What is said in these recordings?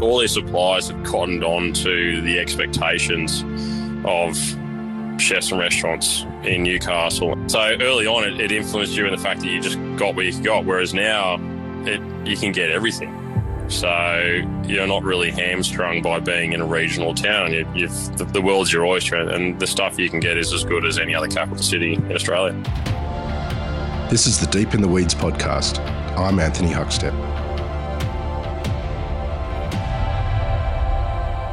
All these suppliers have cottoned on to the expectations of chefs and restaurants in Newcastle. So early on, it, it influenced you in the fact that you just got what you got, whereas now it, you can get everything. So you're not really hamstrung by being in a regional town. You, you've, the, the world's your oyster, and the stuff you can get is as good as any other capital city in Australia. This is the Deep in the Weeds podcast. I'm Anthony Huckstep.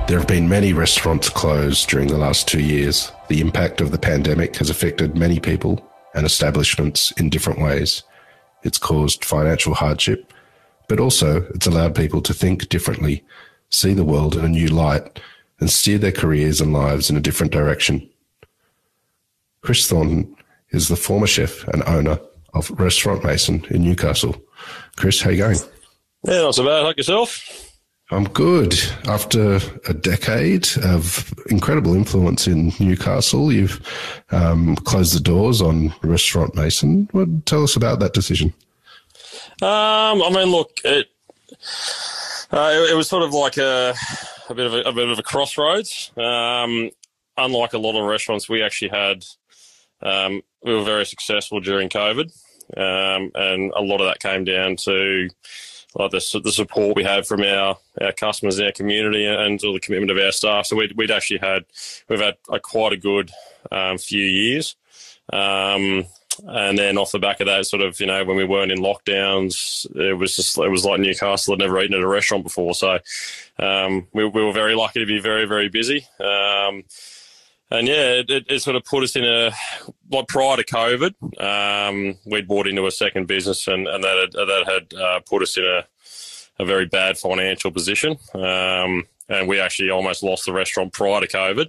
There have been many restaurants closed during the last two years. The impact of the pandemic has affected many people and establishments in different ways. It's caused financial hardship, but also it's allowed people to think differently, see the world in a new light, and steer their careers and lives in a different direction. Chris Thornton is the former chef and owner of Restaurant Mason in Newcastle. Chris, how you going? Yeah, not so bad. Like yourself? I'm good. After a decade of incredible influence in Newcastle, you've um, closed the doors on Restaurant Mason. What, tell us about that decision. Um, I mean, look, it, uh, it, it was sort of like a, a bit of a, a bit of a crossroads. Um, unlike a lot of restaurants, we actually had um, we were very successful during COVID, um, and a lot of that came down to like the, the support we have from our, our customers, and our community, and all the commitment of our staff. So we'd, we'd actually had we've had a, quite a good um, few years. Um, and then off the back of that, sort of, you know, when we weren't in lockdowns, it was just, it was like Newcastle had never eaten at a restaurant before. So um, we, we, were very lucky to be very, very busy. And yeah, it, it, sort of put us in a like prior to COVID, um, we'd bought into a second business, and, and that had, that had uh, put us in a, a very bad financial position. Um, and we actually almost lost the restaurant prior to COVID.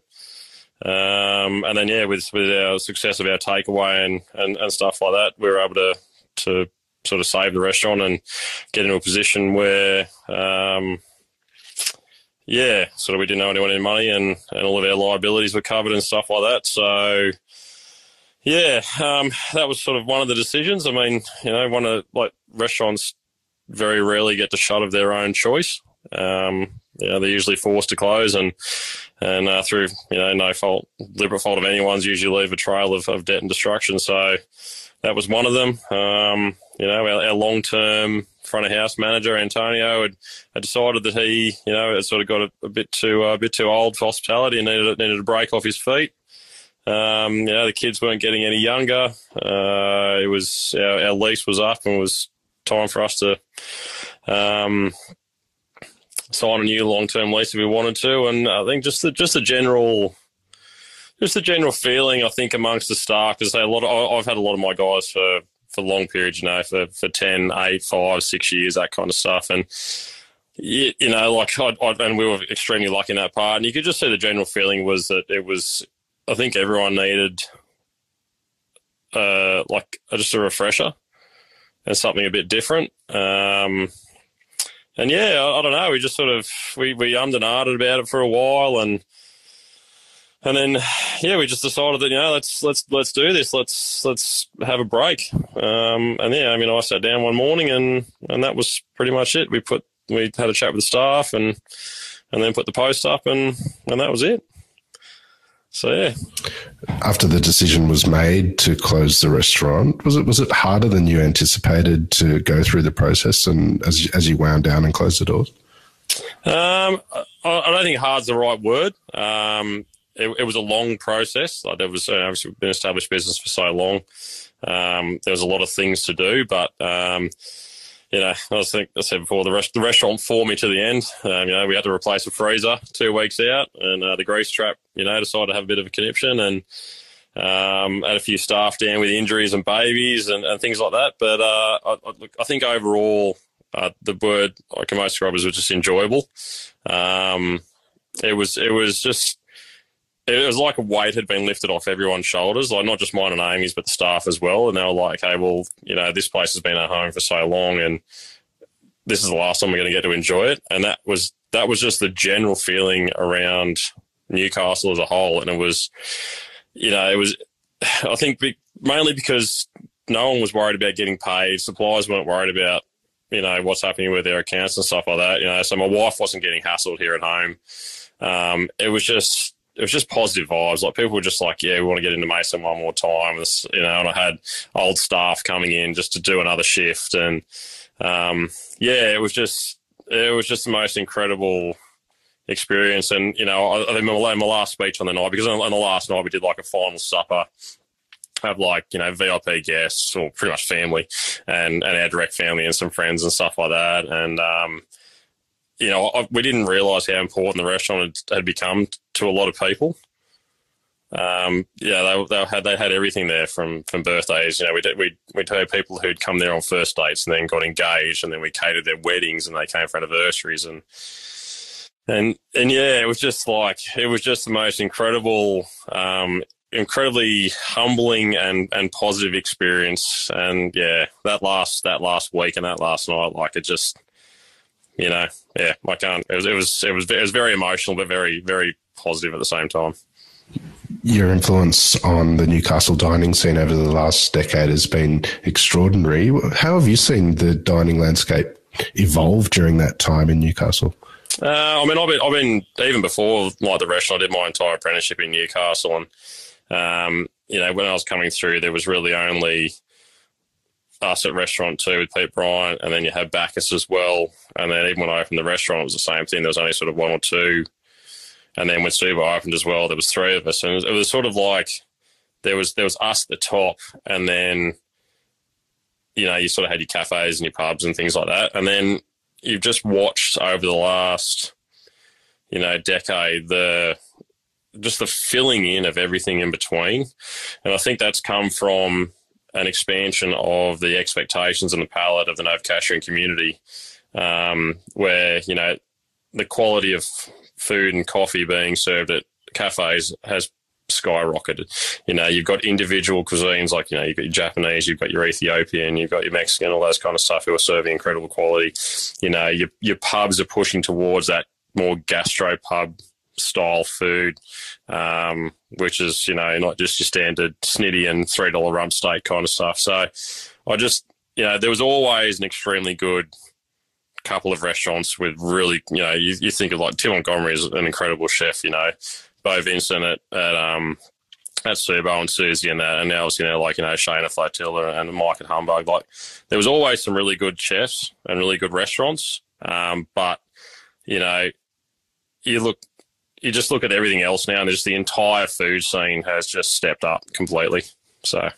Um, and then yeah, with with our success of our takeaway and, and, and stuff like that, we were able to to sort of save the restaurant and get into a position where um, yeah, sort of we didn't owe anyone any money and, and all of our liabilities were covered and stuff like that. So, yeah, um, that was sort of one of the decisions. I mean, you know, one of like restaurants very rarely get to shut of their own choice. Um, you know, they're usually forced to close and, and uh, through, you know, no fault, deliberate fault of anyone's usually leave a trail of, of debt and destruction. So that was one of them. Um, you know, our, our long term front of house manager Antonio had, had decided that he, you know, had sort of got a, a bit too uh, a bit too old for hospitality and needed needed a break off his feet. Um, you know, the kids weren't getting any younger. Uh, it was our, our, lease was up and it was time for us to um, sign a new long term lease if we wanted to. And I think just the just the general just the general feeling I think amongst the staff because a lot of, I've had a lot of my guys for for long periods, you know, for, for 10, 8, 5, 6 years, that kind of stuff. And, you, you know, like, I, I, and we were extremely lucky in that part. And you could just see the general feeling was that it was, I think everyone needed, uh, like, just a refresher and something a bit different. Um, and yeah, I, I, don't know. We just sort of we we ummed and about it for a while, and and then yeah, we just decided that you know let's let's let's do this. Let's let's have a break. Um, and yeah, I mean, I sat down one morning and and that was pretty much it. We put we had a chat with the staff and and then put the post up and and that was it. So yeah. After the decision was made to close the restaurant, was it was it harder than you anticipated to go through the process and as as you wound down and closed the doors? Um, I, I don't think hard's the right word. Um, it, it was a long process. Like there was uh, obviously been established business for so long. Um, there was a lot of things to do, but um, you know, I think I said before, the rest the restaurant fought me to the end. Um, you know, we had to replace a freezer two weeks out, and uh, the grease trap, you know, decided to have a bit of a conniption and. Um, had a few staff down with injuries and babies and, and things like that. But uh, I, I, think overall, uh, the word I can most describe was just enjoyable. Um, it was it was just it was like a weight had been lifted off everyone's shoulders, like not just mine and Amy's, but the staff as well. And they were like, "Hey, well, you know, this place has been our home for so long, and this is the last time we're going to get to enjoy it." And that was that was just the general feeling around Newcastle as a whole, and it was, you know, it was. I think mainly because no one was worried about getting paid, suppliers weren't worried about you know, what's happening with their accounts and stuff like that. You know, so my wife wasn't getting hassled here at home. Um, it was just it was just positive vibes. Like people were just like, yeah, we want to get into Mason one more time. This, you know, and I had old staff coming in just to do another shift, and um, yeah, it was just it was just the most incredible experience. And you know, I, I my, my last speech on the night because on, on the last night we did like a final supper have like you know VIP guests or pretty much family and and our direct family and some friends and stuff like that and um, you know I, we didn't realize how important the restaurant had, had become to a lot of people um, yeah they, they had they had everything there from from birthdays you know we we we had people who'd come there on first dates and then got engaged and then we catered their weddings and they came for anniversaries and and and yeah, it was just like it was just the most incredible, um, incredibly humbling and and positive experience. And yeah, that last that last week and that last night, like it just, you know, yeah, I can't. It was it was it was, it was very emotional, but very very positive at the same time. Your influence on the Newcastle dining scene over the last decade has been extraordinary. How have you seen the dining landscape evolve during that time in Newcastle? Uh, I mean, I've been, I've been even before like the restaurant. I did my entire apprenticeship in Newcastle, and um, you know, when I was coming through, there was really only us at restaurant two with Pete Bryant, and then you had Bacchus as well. And then even when I opened the restaurant, it was the same thing. There was only sort of one or two. And then when Steve opened as well, there was three of us, and it was, it was sort of like there was there was us at the top, and then you know you sort of had your cafes and your pubs and things like that, and then you've just watched over the last you know decade the just the filling in of everything in between. And I think that's come from an expansion of the expectations and the palette of the Novocastrian community, um, where, you know, the quality of food and coffee being served at cafes has skyrocketed. You know, you've got individual cuisines like, you know, you've got your Japanese, you've got your Ethiopian, you've got your Mexican, all those kind of stuff who are serving incredible quality. You know, your, your pubs are pushing towards that more gastro pub style food, um, which is you know not just your standard snitty and three dollar rump steak kind of stuff. So I just you know there was always an extremely good couple of restaurants with really you know you, you think of like Tim Montgomery is an incredible chef. You know, Beau Vincent at, at um at Subo and Susie and that, and now you know like you know Shana Flotilla and Mike at Humbug. Like there was always some really good chefs and really good restaurants, um, but you know you look you just look at everything else now, and just the entire food scene has just stepped up completely. So,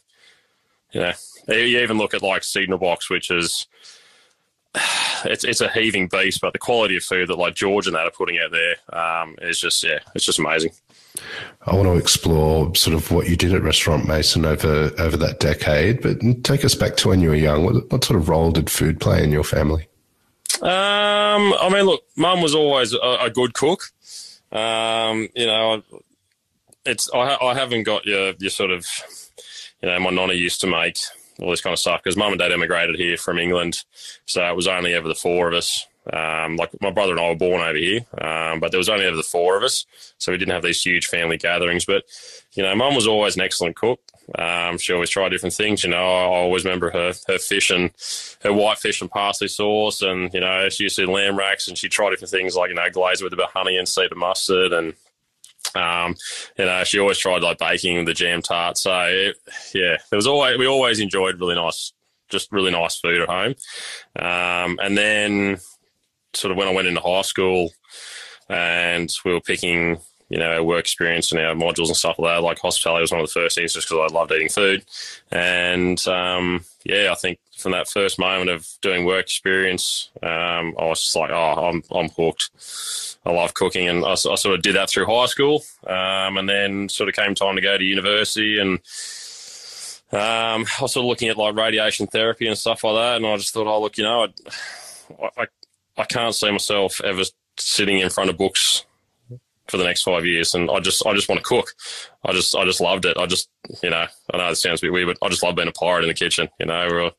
you know, you even look at like Signal Box, which is it's it's a heaving beast, but the quality of food that like George and that are putting out there um, is just yeah, it's just amazing. I want to explore sort of what you did at Restaurant Mason over over that decade, but take us back to when you were young. What, what sort of role did food play in your family? Um, I mean, look, Mum was always a, a good cook. Um, you know, it's I, I haven't got your your sort of, you know, my nonna used to make all this kind of stuff because mum and dad emigrated here from England, so it was only ever the four of us. Um, like my brother and I were born over here, um, but there was only ever the four of us, so we didn't have these huge family gatherings. But you know, mum was always an excellent cook. Um, she always tried different things. You know, I always remember her her fish and her white fish and parsley sauce, and you know, she used to do lamb racks, and she tried different things like you know, glaze with a bit of honey and cedar mustard, and um, you know, she always tried like baking the jam tart. So it, yeah, there was always we always enjoyed really nice, just really nice food at home. Um, and then sort of when I went into high school, and we were picking you know, our work experience and our modules and stuff like that. Like hospitality was one of the first things just because I loved eating food. And um, yeah, I think from that first moment of doing work experience, um, I was just like, oh, I'm, I'm hooked. I love cooking. And I, I sort of did that through high school. Um, and then sort of came time to go to university and um, I was sort of looking at like radiation therapy and stuff like that. And I just thought, oh, look, you know, I, I, I can't see myself ever sitting in front of books for the next five years. And I just, I just want to cook. I just, I just loved it. I just, you know, I know it sounds a bit weird, but I just love being a pirate in the kitchen. You know,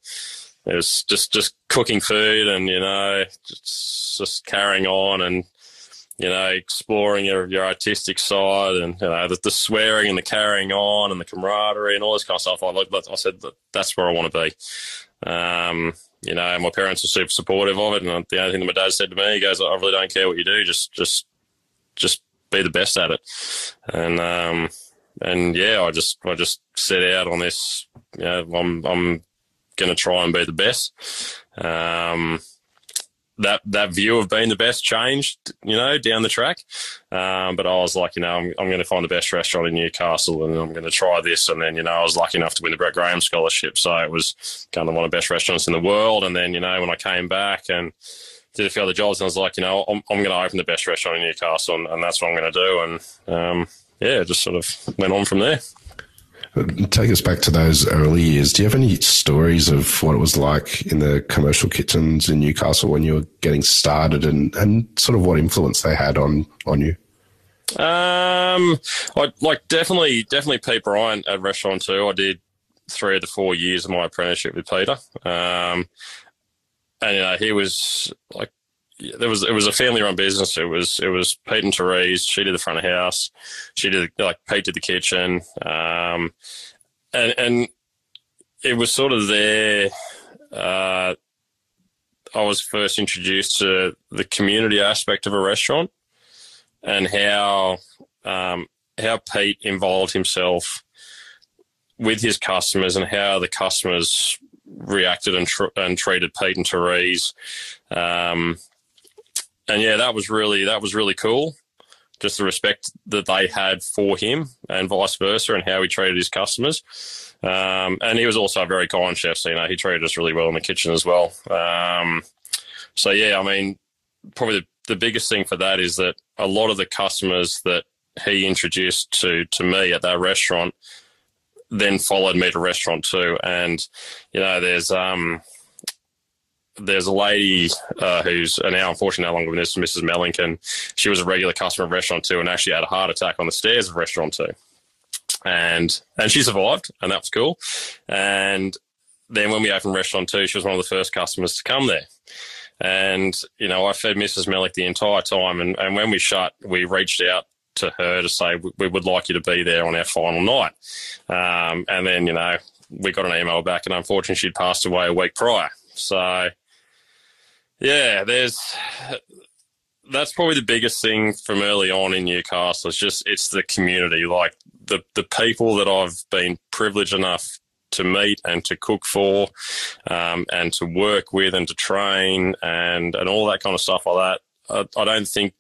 it was just, just cooking food and you know, just, just carrying on and you know, exploring your, your artistic side and you know the, the, swearing and the carrying on and the camaraderie and all this kind of stuff. I, I said that that's where I want to be. Um, you know, my parents were super supportive of it. And the only thing that my dad said to me, he goes, I really don't care what you do. Just, just, just be the best at it. And, um, and yeah, I just, I just set out on this, you know, I'm, I'm going to try and be the best. Um, that that view of being the best changed, you know, down the track. Um, but I was like, you know, I'm, I'm going to find the best restaurant in Newcastle, and I'm going to try this. And then, you know, I was lucky enough to win the Brett Graham scholarship, so it was kind of one of the best restaurants in the world. And then, you know, when I came back and did a few other jobs, and I was like, you know, I'm, I'm going to open the best restaurant in Newcastle, and, and that's what I'm going to do. And um, yeah, just sort of went on from there. Take us back to those early years. Do you have any stories of what it was like in the commercial kitchens in Newcastle when you were getting started, and, and sort of what influence they had on on you? Um, I like definitely definitely Pete Bryant at Restaurant Two. I did three of the four years of my apprenticeship with Peter. Um, and know he was like there was it was a family run business. It was it was Pete and Therese. She did the front of house. She did like Pete did the kitchen. Um, and and it was sort of there. Uh, I was first introduced to the community aspect of a restaurant and how um, how Pete involved himself with his customers and how the customers reacted and, tr- and treated Pete and Therese. Um, and yeah, that was really that was really cool. Just the respect that they had for him, and vice versa, and how he treated his customers. Um, and he was also a very kind chef, so you know he treated us really well in the kitchen as well. Um, so yeah, I mean, probably the, the biggest thing for that is that a lot of the customers that he introduced to to me at that restaurant then followed me to restaurant too. And you know, there's um, there's a lady uh, who's now unfortunately no longer with us, Mrs. Mellington. She was a regular customer of Restaurant Two and actually had a heart attack on the stairs of Restaurant Two, and and she survived, and that was cool. And then when we opened Restaurant Two, she was one of the first customers to come there. And you know, I fed Mrs. Mellick the entire time, and, and when we shut, we reached out to her to say we would like you to be there on our final night. Um, and then you know, we got an email back, and unfortunately, she'd passed away a week prior. So yeah, there's that's probably the biggest thing from early on in Newcastle. It's just it's the community, like the the people that I've been privileged enough to meet and to cook for, um, and to work with and to train and and all that kind of stuff like that. I, I don't think.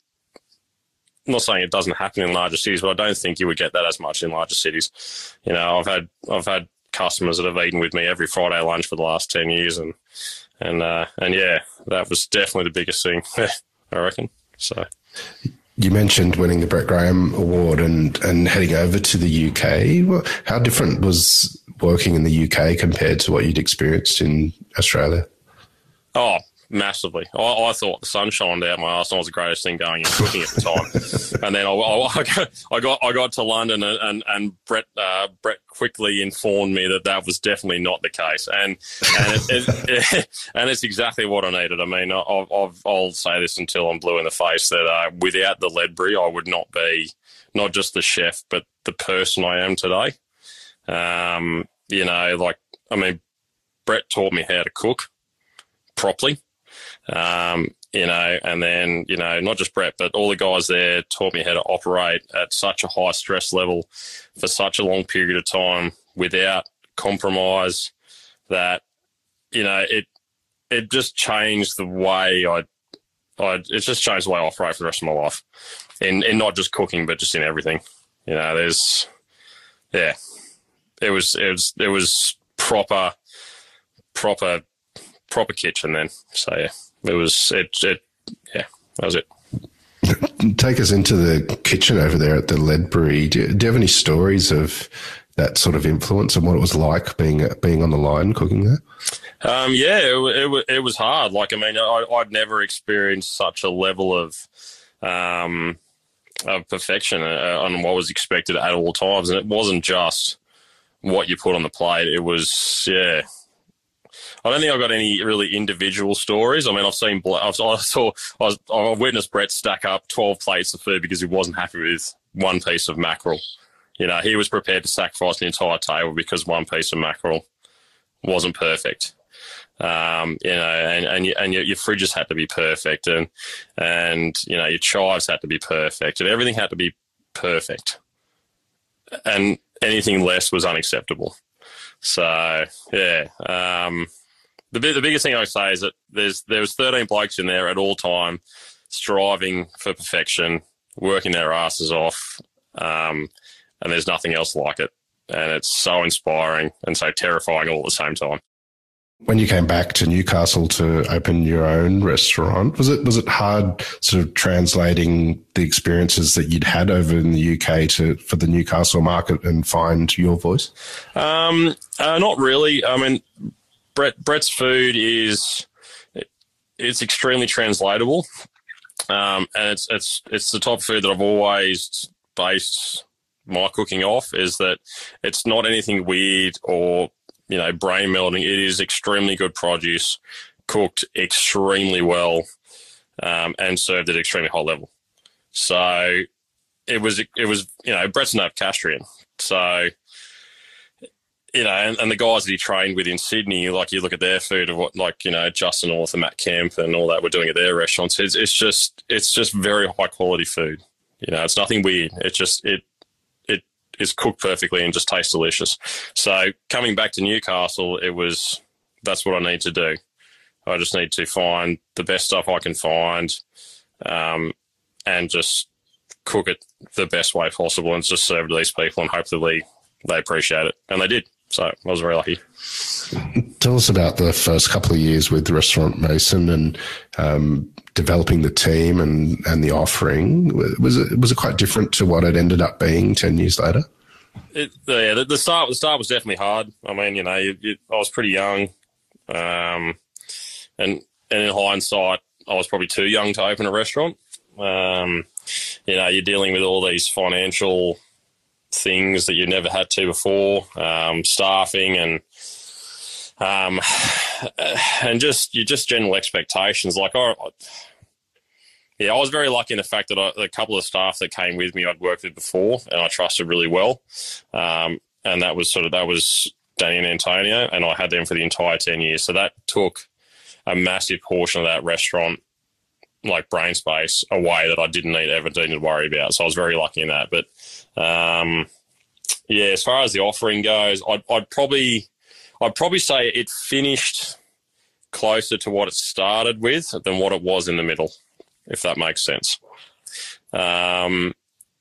I'm not saying it doesn't happen in larger cities, but I don't think you would get that as much in larger cities. You know, I've had I've had customers that have eaten with me every Friday lunch for the last ten years, and and uh, and yeah, that was definitely the biggest thing, I reckon. So. You mentioned winning the Brett Graham Award and, and heading over to the UK. How different was working in the UK compared to what you'd experienced in Australia? Oh, massively. I, I, thought the sun shined out my ass and was the greatest thing going in cooking at the time. and then I, I, I, got I got to London and and, and Brett uh, Brett quickly informed me that that was definitely not the case. And and, it, it, it, and it's exactly what I needed. I mean, i will say this until I'm blue in the face that uh, without the Ledbury, I would not be not just the chef, but the person I am today. Um, you know, like I mean, Brett taught me how to cook properly. Um, you know, and then, you know, not just Brett, but all the guys there taught me how to operate at such a high stress level for such a long period of time without compromise that, you know, it, it just changed the way I, I, it just changed the way I operate for the rest of my life in, in not just cooking, but just in everything. You know, there's, yeah, it was, it was, it was proper, proper, proper kitchen then. So yeah it was it, it yeah that was it take us into the kitchen over there at the Ledbury. Do, do, you have any stories of that sort of influence and what it was like being being on the line cooking there? Um, yeah, it, it, it, was hard. Like I mean, I, would never experienced such a level of um, of perfection uh, on what was expected at all times, and it wasn't just what you put on the plate. It was yeah, I don't think I've got any really individual stories. I mean, I've seen, I've, I saw, I, was, I witnessed Brett stack up 12 plates of food because he wasn't happy with one piece of mackerel. You know, he was prepared to sacrifice the entire table because one piece of mackerel wasn't perfect. Um, you know, and and, you, and your, your fridges had to be perfect, and and you know your chives had to be perfect, and everything had to be perfect, and anything less was unacceptable. So yeah, um, the the biggest thing I say is that there's there was 13 blokes in there at all time, striving for perfection, working their asses off, um, and there's nothing else like it. And it's so inspiring and so terrifying all at the same time. When you came back to Newcastle to open your own restaurant, was it was it hard sort of translating the experiences that you'd had over in the UK to for the Newcastle market and find your voice? Um, uh, not really. I mean, Brett Brett's food is it's extremely translatable, um, and it's it's it's the of food that I've always based my cooking off. Is that it's not anything weird or you know brain melting. It is extremely good produce, cooked extremely well, um, and served at extremely high level. So it was it was you know Brett's a Novocastrian, so you know, and, and, the guys that he trained with in Sydney, like you look at their food of what, like you know, Justin North and Matt Kemp and all that we're doing at their restaurants. It's, it's just it's just very high quality food. You know, it's nothing weird. It just it it is cooked perfectly and just tastes delicious. So coming back to Newcastle, it was that's what I need to do. I just need to find the best stuff I can find, um, and just cook it the best way possible and just serve it to these people and hopefully they appreciate it and they did. So I was very lucky. Tell us about the first couple of years with Restaurant Mason and um, developing the team and, and the offering. Was it was it quite different to what it ended up being ten years later? It, yeah, the, the, start the start was definitely hard. I mean, you know, you, you, I was pretty young, um, and and in hindsight, I was probably too young to open a restaurant. Um, you know, you're dealing with all these financial things that you never had to before, um, staffing and um, and just you just general expectations. Like I, yeah, I was very lucky in the fact that I, a couple of staff that came with me I'd worked with before and I trusted really well, um, and that was sort of that was Danny and Antonio, and I had them for the entire ten years. So that took a massive portion of that restaurant like brain space away that I didn't need ever need to worry about. So I was very lucky in that. But um, yeah, as far as the offering goes, I'd, I'd probably I'd probably say it finished closer to what it started with than what it was in the middle, if that makes sense. Um,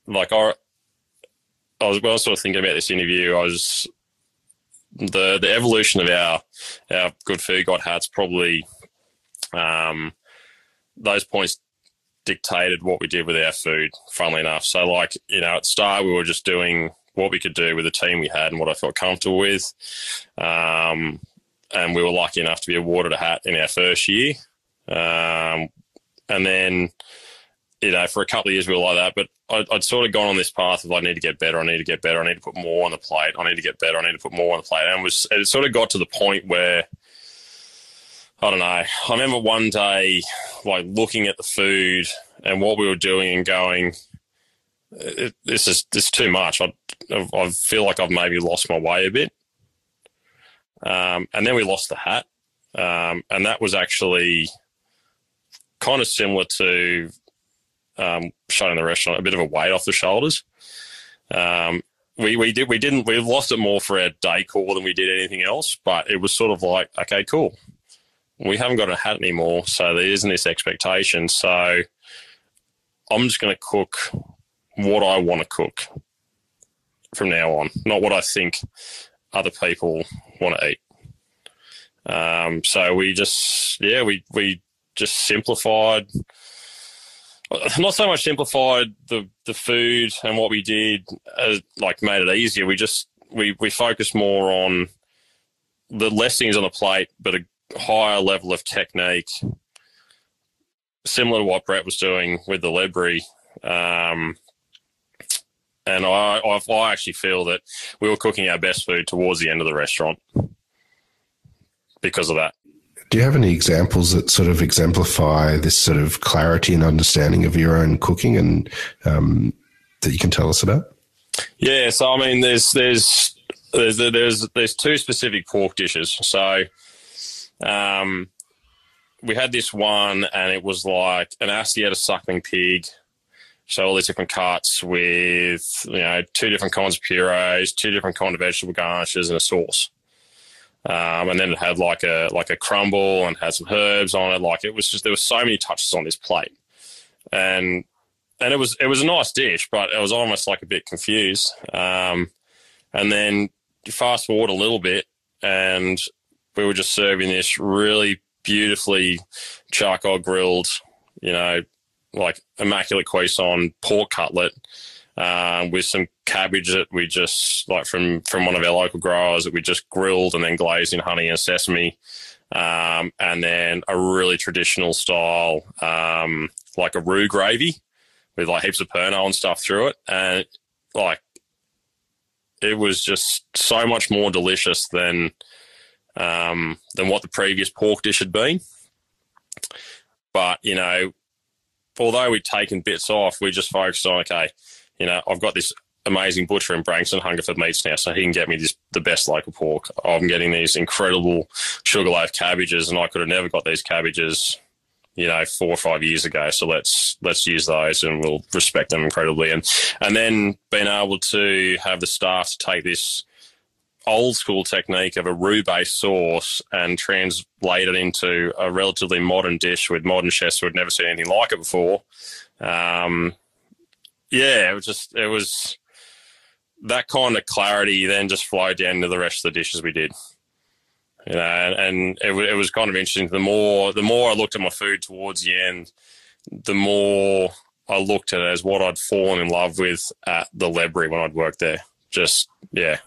like I, I was, well, sort of thinking about this interview. I was the the evolution of our our Good Food Guide hats probably um, those points dictated what we did with our food, funnily enough. So, like, you know, at start, we were just doing what we could do with the team we had and what I felt comfortable with. Um, and we were lucky enough to be awarded a hat in our first year. Um, and then, you know, for a couple of years we were like that, but I'd, I'd, sort of gone on this path of I need to get better, I need to get better, I need to put more on the plate, I need to get better, I need to put more on the plate. And it was it sort of got to the point where I don't know. I remember one day, like looking at the food and what we were doing, and going, "This is this is too much." I, I feel like I've maybe lost my way a bit. Um, and then we lost the hat, um, and that was actually kind of similar to um, shutting the restaurant, a bit of a weight off the shoulders. Um, we, we did we didn't we lost it more for our decor than we did anything else, but it was sort of like okay, cool we haven't got a hat anymore, so there isn't this expectation. So I'm just going to cook what I want to cook from now on, not what I think other people want to eat. Um, so we just, yeah, we we just simplified. Not so much simplified the the food and what we did, as, like made it easier. We just we we focused more on the less things on the plate, but a higher level of technique, similar to what Brett was doing with the Ledbury. Um, and I, I, I actually feel that we were cooking our best food towards the end of the restaurant because of that. Do you have any examples that sort of exemplify this sort of clarity and understanding of your own cooking and um, that you can tell us about? Yeah, so I mean, there's there's there's there's there's two specific pork dishes. So Um, we had this one, and it was like an Asiata suckling pig. So all these different cuts with you know two different kinds of purees, two different kind of vegetable garnishes, and a sauce. Um, and then it had like a like a crumble and had some herbs on it. Like it was just there were so many touches on this plate, and and it was it was a nice dish, but I was almost like a bit confused. Um, and then fast forward a little bit, and we were just serving this really beautifully charcoal grilled, you know, like immaculate cuisson pork cutlet um, with some cabbage that we just like from from one of our local growers that we just grilled and then glazed in honey and sesame, um, and then a really traditional style um, like a roux gravy with like heaps of Pernod and stuff through it, and like it was just so much more delicious than um, than what the previous pork dish had been. But you know, although we'd taken bits off, we just focused on okay, you know, I've got this amazing butcher in Branxton, Hungerford Meats now, so he can get me this, the best local pork. I'm getting these incredible sugarloaf cabbages, and I could have never got these cabbages, you know, four or five years ago. So let's let's use those, and we'll respect them incredibly. And and then being able to have the staff to take this old school technique of a roux based sauce and translate it into a relatively modern dish with modern chefs who had never seen anything like it before. Um, yeah, it was just it was that kind of clarity then just flowed down to the rest of the dishes we did. You know, and, and it, it was kind of interesting. The more the more I looked at my food towards the end, the more I looked at it as what I'd fallen in love with at the Ledbury when I'd worked there. Just yeah,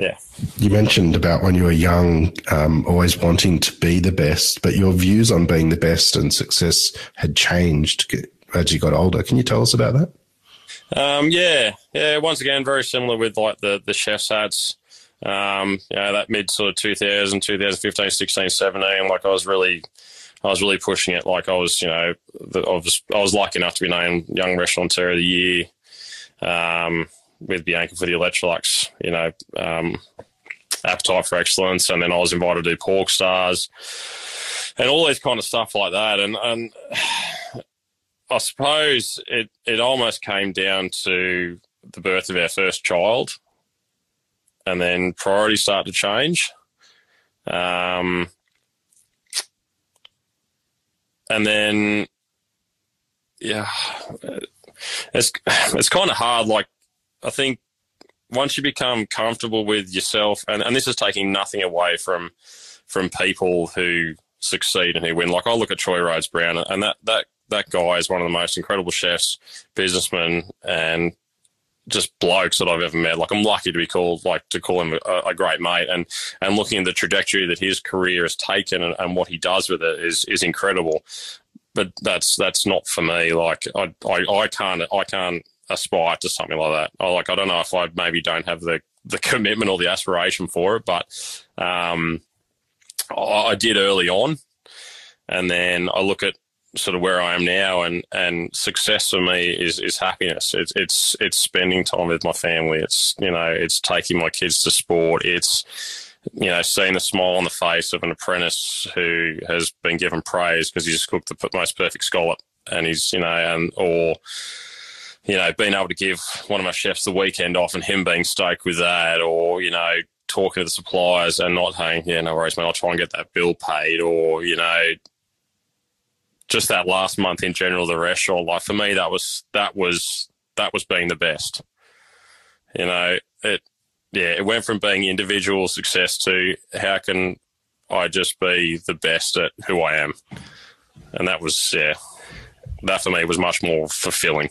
yeah. You mentioned about when you were young, um, always wanting to be the best, but your views on being the best and success had changed as you got older. Can you tell us about that? Um, yeah, yeah. Once again, very similar with like the the chef's hats. Um, you know, that mid sort of 2000, 2015, 16, 17. Like I was really, I was really pushing it. Like I was, you know, the, I was I was lucky enough to be named Young Restaurateur of the Year um, with Bianca for the Electrolux. You know, um, appetite for excellence, and then I was invited to do Pork Stars and all these kind of stuff like that. And and I suppose it, it almost came down to the birth of our first child, and then priorities start to change. Um, and then, yeah, it's it's kind of hard. Like, I think once you become comfortable with yourself, and, and this is taking nothing away from from people who succeed and who win. Like I look at Troy Rhodes Brown, and that that that guy is one of the most incredible chefs, businessmen, and just blokes that I've ever met. Like I'm lucky to be called, like to call him a, a great mate, and and looking at the trajectory that his career has taken and, and, what he does with it is is incredible. But that's that's not for me. Like I, I I can't I can't aspire to something like that. I like I don't know if I maybe don't have the the commitment or the aspiration for it, but um, I, did early on, and then I look at sort of where I am now, and and success for me is is happiness. It's it's it's spending time with my family. It's you know it's taking my kids to sport. It's you know seeing the smile on the face of an apprentice who has been given praise because he's cooked the most perfect scallop, and he's you know and or you know being able to give one of my chefs the weekend off and him being stoked with that, or you know talking to the suppliers and not saying, yeah, no worries, man, I'll try and get that bill paid, or you know, just that last month in general, the restaurant like for me that was that was that was being the best. You know, it yeah, it went from being individual success to how can I just be the best at who I am, and that was yeah, that for me was much more fulfilling.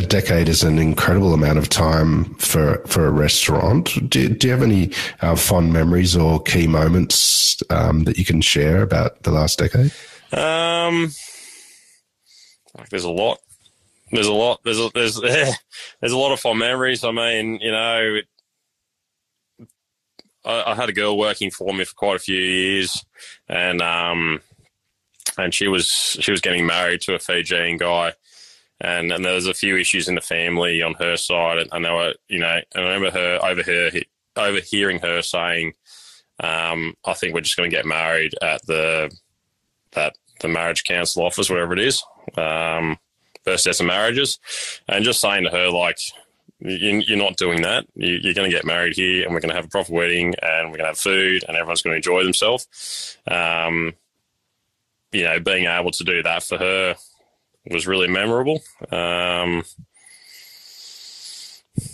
A decade is an incredible amount of time for for a restaurant. Do, do you have any uh, fond memories or key moments um, that you can share about the last decade? Um, like there's a lot. There's a lot. There's a, there's there's a lot of fond memories. I mean, you know, it, I, I, had a girl working for me for quite a few years, and um, and she was she was getting married to a Fijian guy, and and there was a few issues in the family on her side, and, they were, you know, I remember her over her overhearing her saying, Um, I think we're just going to get married at the that the marriage council office, whatever it is. Um, first set of marriages, and just saying to her like, you're not doing that. You're going to get married here, and we're going to have a proper wedding, and we're going to have food, and everyone's going to enjoy themselves. Um, you know, being able to do that for her was really memorable. Um,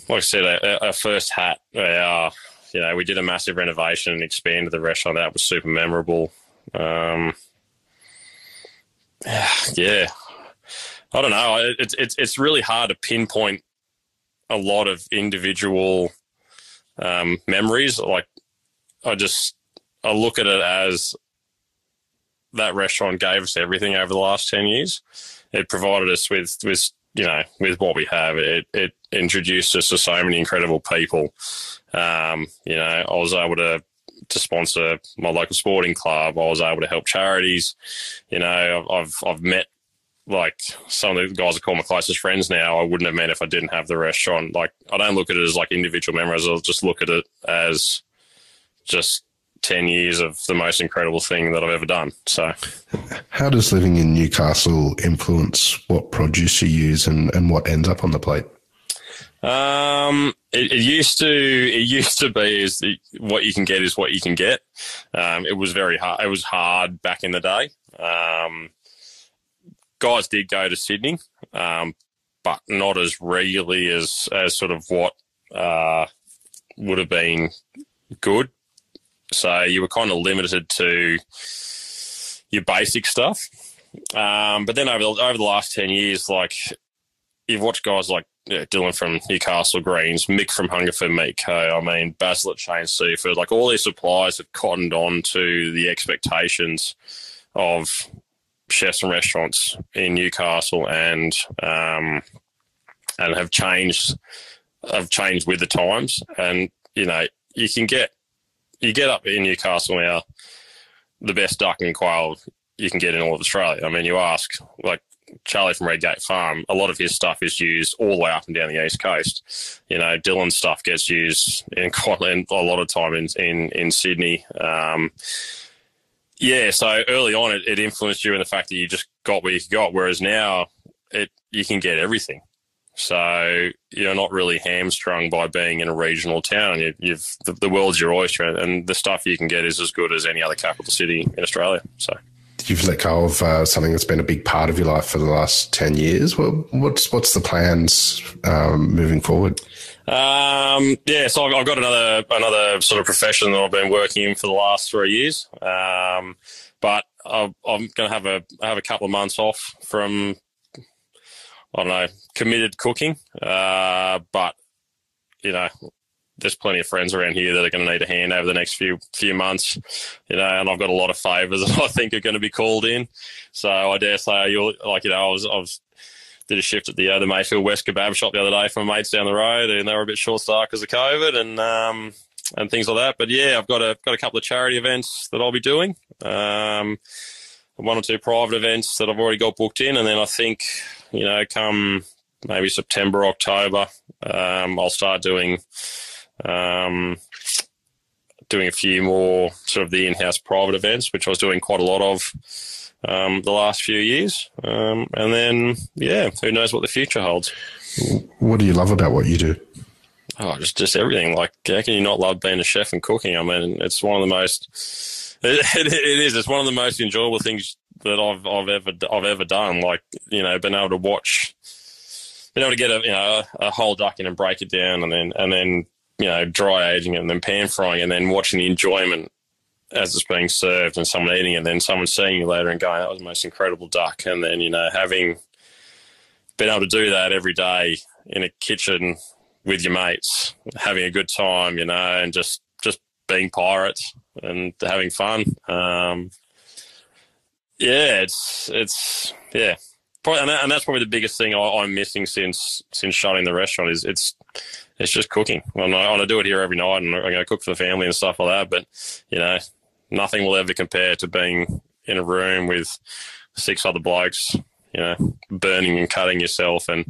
like I said, our, first hat, our, you know, we did a massive renovation and expanded the restaurant. That was super memorable. Um, yeah, I don't know. It's it's it's really hard to pinpoint a lot of individual um, memories. Like I just I look at it as that restaurant gave us everything over the last ten years. It provided us with with you know with what we have. It it introduced us to so many incredible people. Um, you know, I was able to to sponsor my local sporting club. I was able to help charities. You know, I've I've met like some of the guys I call my closest friends now, I wouldn't have met if I didn't have the restaurant. Like I don't look at it as like individual memories. I'll just look at it as just 10 years of the most incredible thing that I've ever done. So, how does living in Newcastle influence what produce you use and, and what ends up on the plate? Um, it, it, used to it used to be is what you can get is what you can get. Um, it was very hard. It was hard back in the day. Um, guys did go to Sydney, um, but not as regularly as as sort of what uh, would have been good. So you were kind of limited to your basic stuff. Um, but then over the, over the last ten years, like you've watched guys like Dylan from Newcastle Greens, Mick from Hungerford Meat Co. I mean, Basil at Chain Seafood, like all these suppliers have cottoned on to the expectations of chefs and restaurants in Newcastle and um, and have changed have changed with the times. And you know, you can get you get up in Newcastle now, the best duck and quail you can get in all of Australia. I mean, you ask like Charlie from Redgate Farm, a lot of his stuff is used all the way up and down the east coast. You know, Dylan's stuff gets used in quite a lot of time in in, in Sydney. Um, yeah, so early on, it, it, influenced you in the fact that you just got what you got, whereas now it you can get everything. So you're not really hamstrung by being in a regional town. You, have the, the, world's your oyster, and the stuff you can get is as good as any other capital city in Australia. So you've let go of uh, something that's been a big part of your life for the last ten years. Well, what's what's the plans um, moving forward? Um, yeah, so I've, I've, got another another sort of profession that I've been working in for the last three years. Um, but i am going to have a have a couple of months off from I don't know committed cooking. Uh, but you know, there's plenty of friends around here that are going to need a hand over the next few few months, you know, and I've got a lot of favours that I think are going to be called in. So I dare say you'll like you know I was I was did a shift at the uh, the Mayfield West Kebab Shop the other day for my mates down the road, and they were a bit short staffed because of COVID and um, and things like that. But yeah, I've got a got a couple of charity events that I'll be doing. Um, one or two private events that I've already got booked in, and then I think you know come maybe September October, um, I'll start doing um, doing a few more sort of the in-house private events, which I was doing quite a lot of um, the last few years. Um, and then, yeah, who knows what the future holds. What do you love about what you do? Oh, just just everything. Like, how can you not love being a chef and cooking? I mean, it's one of the most. It, it, it is. It's one of the most enjoyable things that I've I've ever I've ever done. Like, you know, being able to watch, being able to get a you know a, a whole duck in and break it down, and then and then you know dry aging it and then pan frying, and then watching the enjoyment as it's being served and someone eating it, and then someone seeing you later and going, that was the most incredible duck. And then, you know, having been able to do that every day in a kitchen with your mates, having a good time, you know, and just, just being pirates and having fun. Um, yeah, it's, it's, yeah. Probably, and, that's probably the biggest thing I, am missing since, since shutting the restaurant is it's, it's just cooking. I'm, I want to do it here every night and I'm going to cook for the family and stuff like that. But, you know, nothing will ever compare to being in a room with six other blokes, you know, burning and cutting yourself and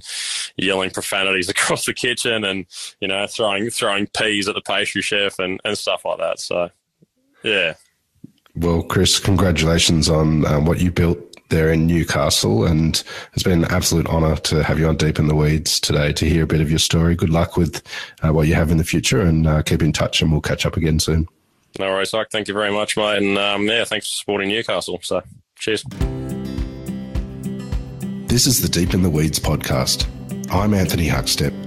yelling profanities across the kitchen and, you know, throwing throwing peas at the pastry chef and, and stuff like that. So Yeah. Well, Chris, congratulations on um, what you built there in Newcastle. And it's been an absolute honour to have you on Deep in the Weeds today to hear a bit of your story. Good luck with uh, what you have in the future and uh, keep in touch and we'll catch up again soon. No worries, Ike. Thank you very much, mate. And um, yeah, thanks for supporting Newcastle. So cheers. This is the Deep in the Weeds podcast. I'm Anthony Huckstep.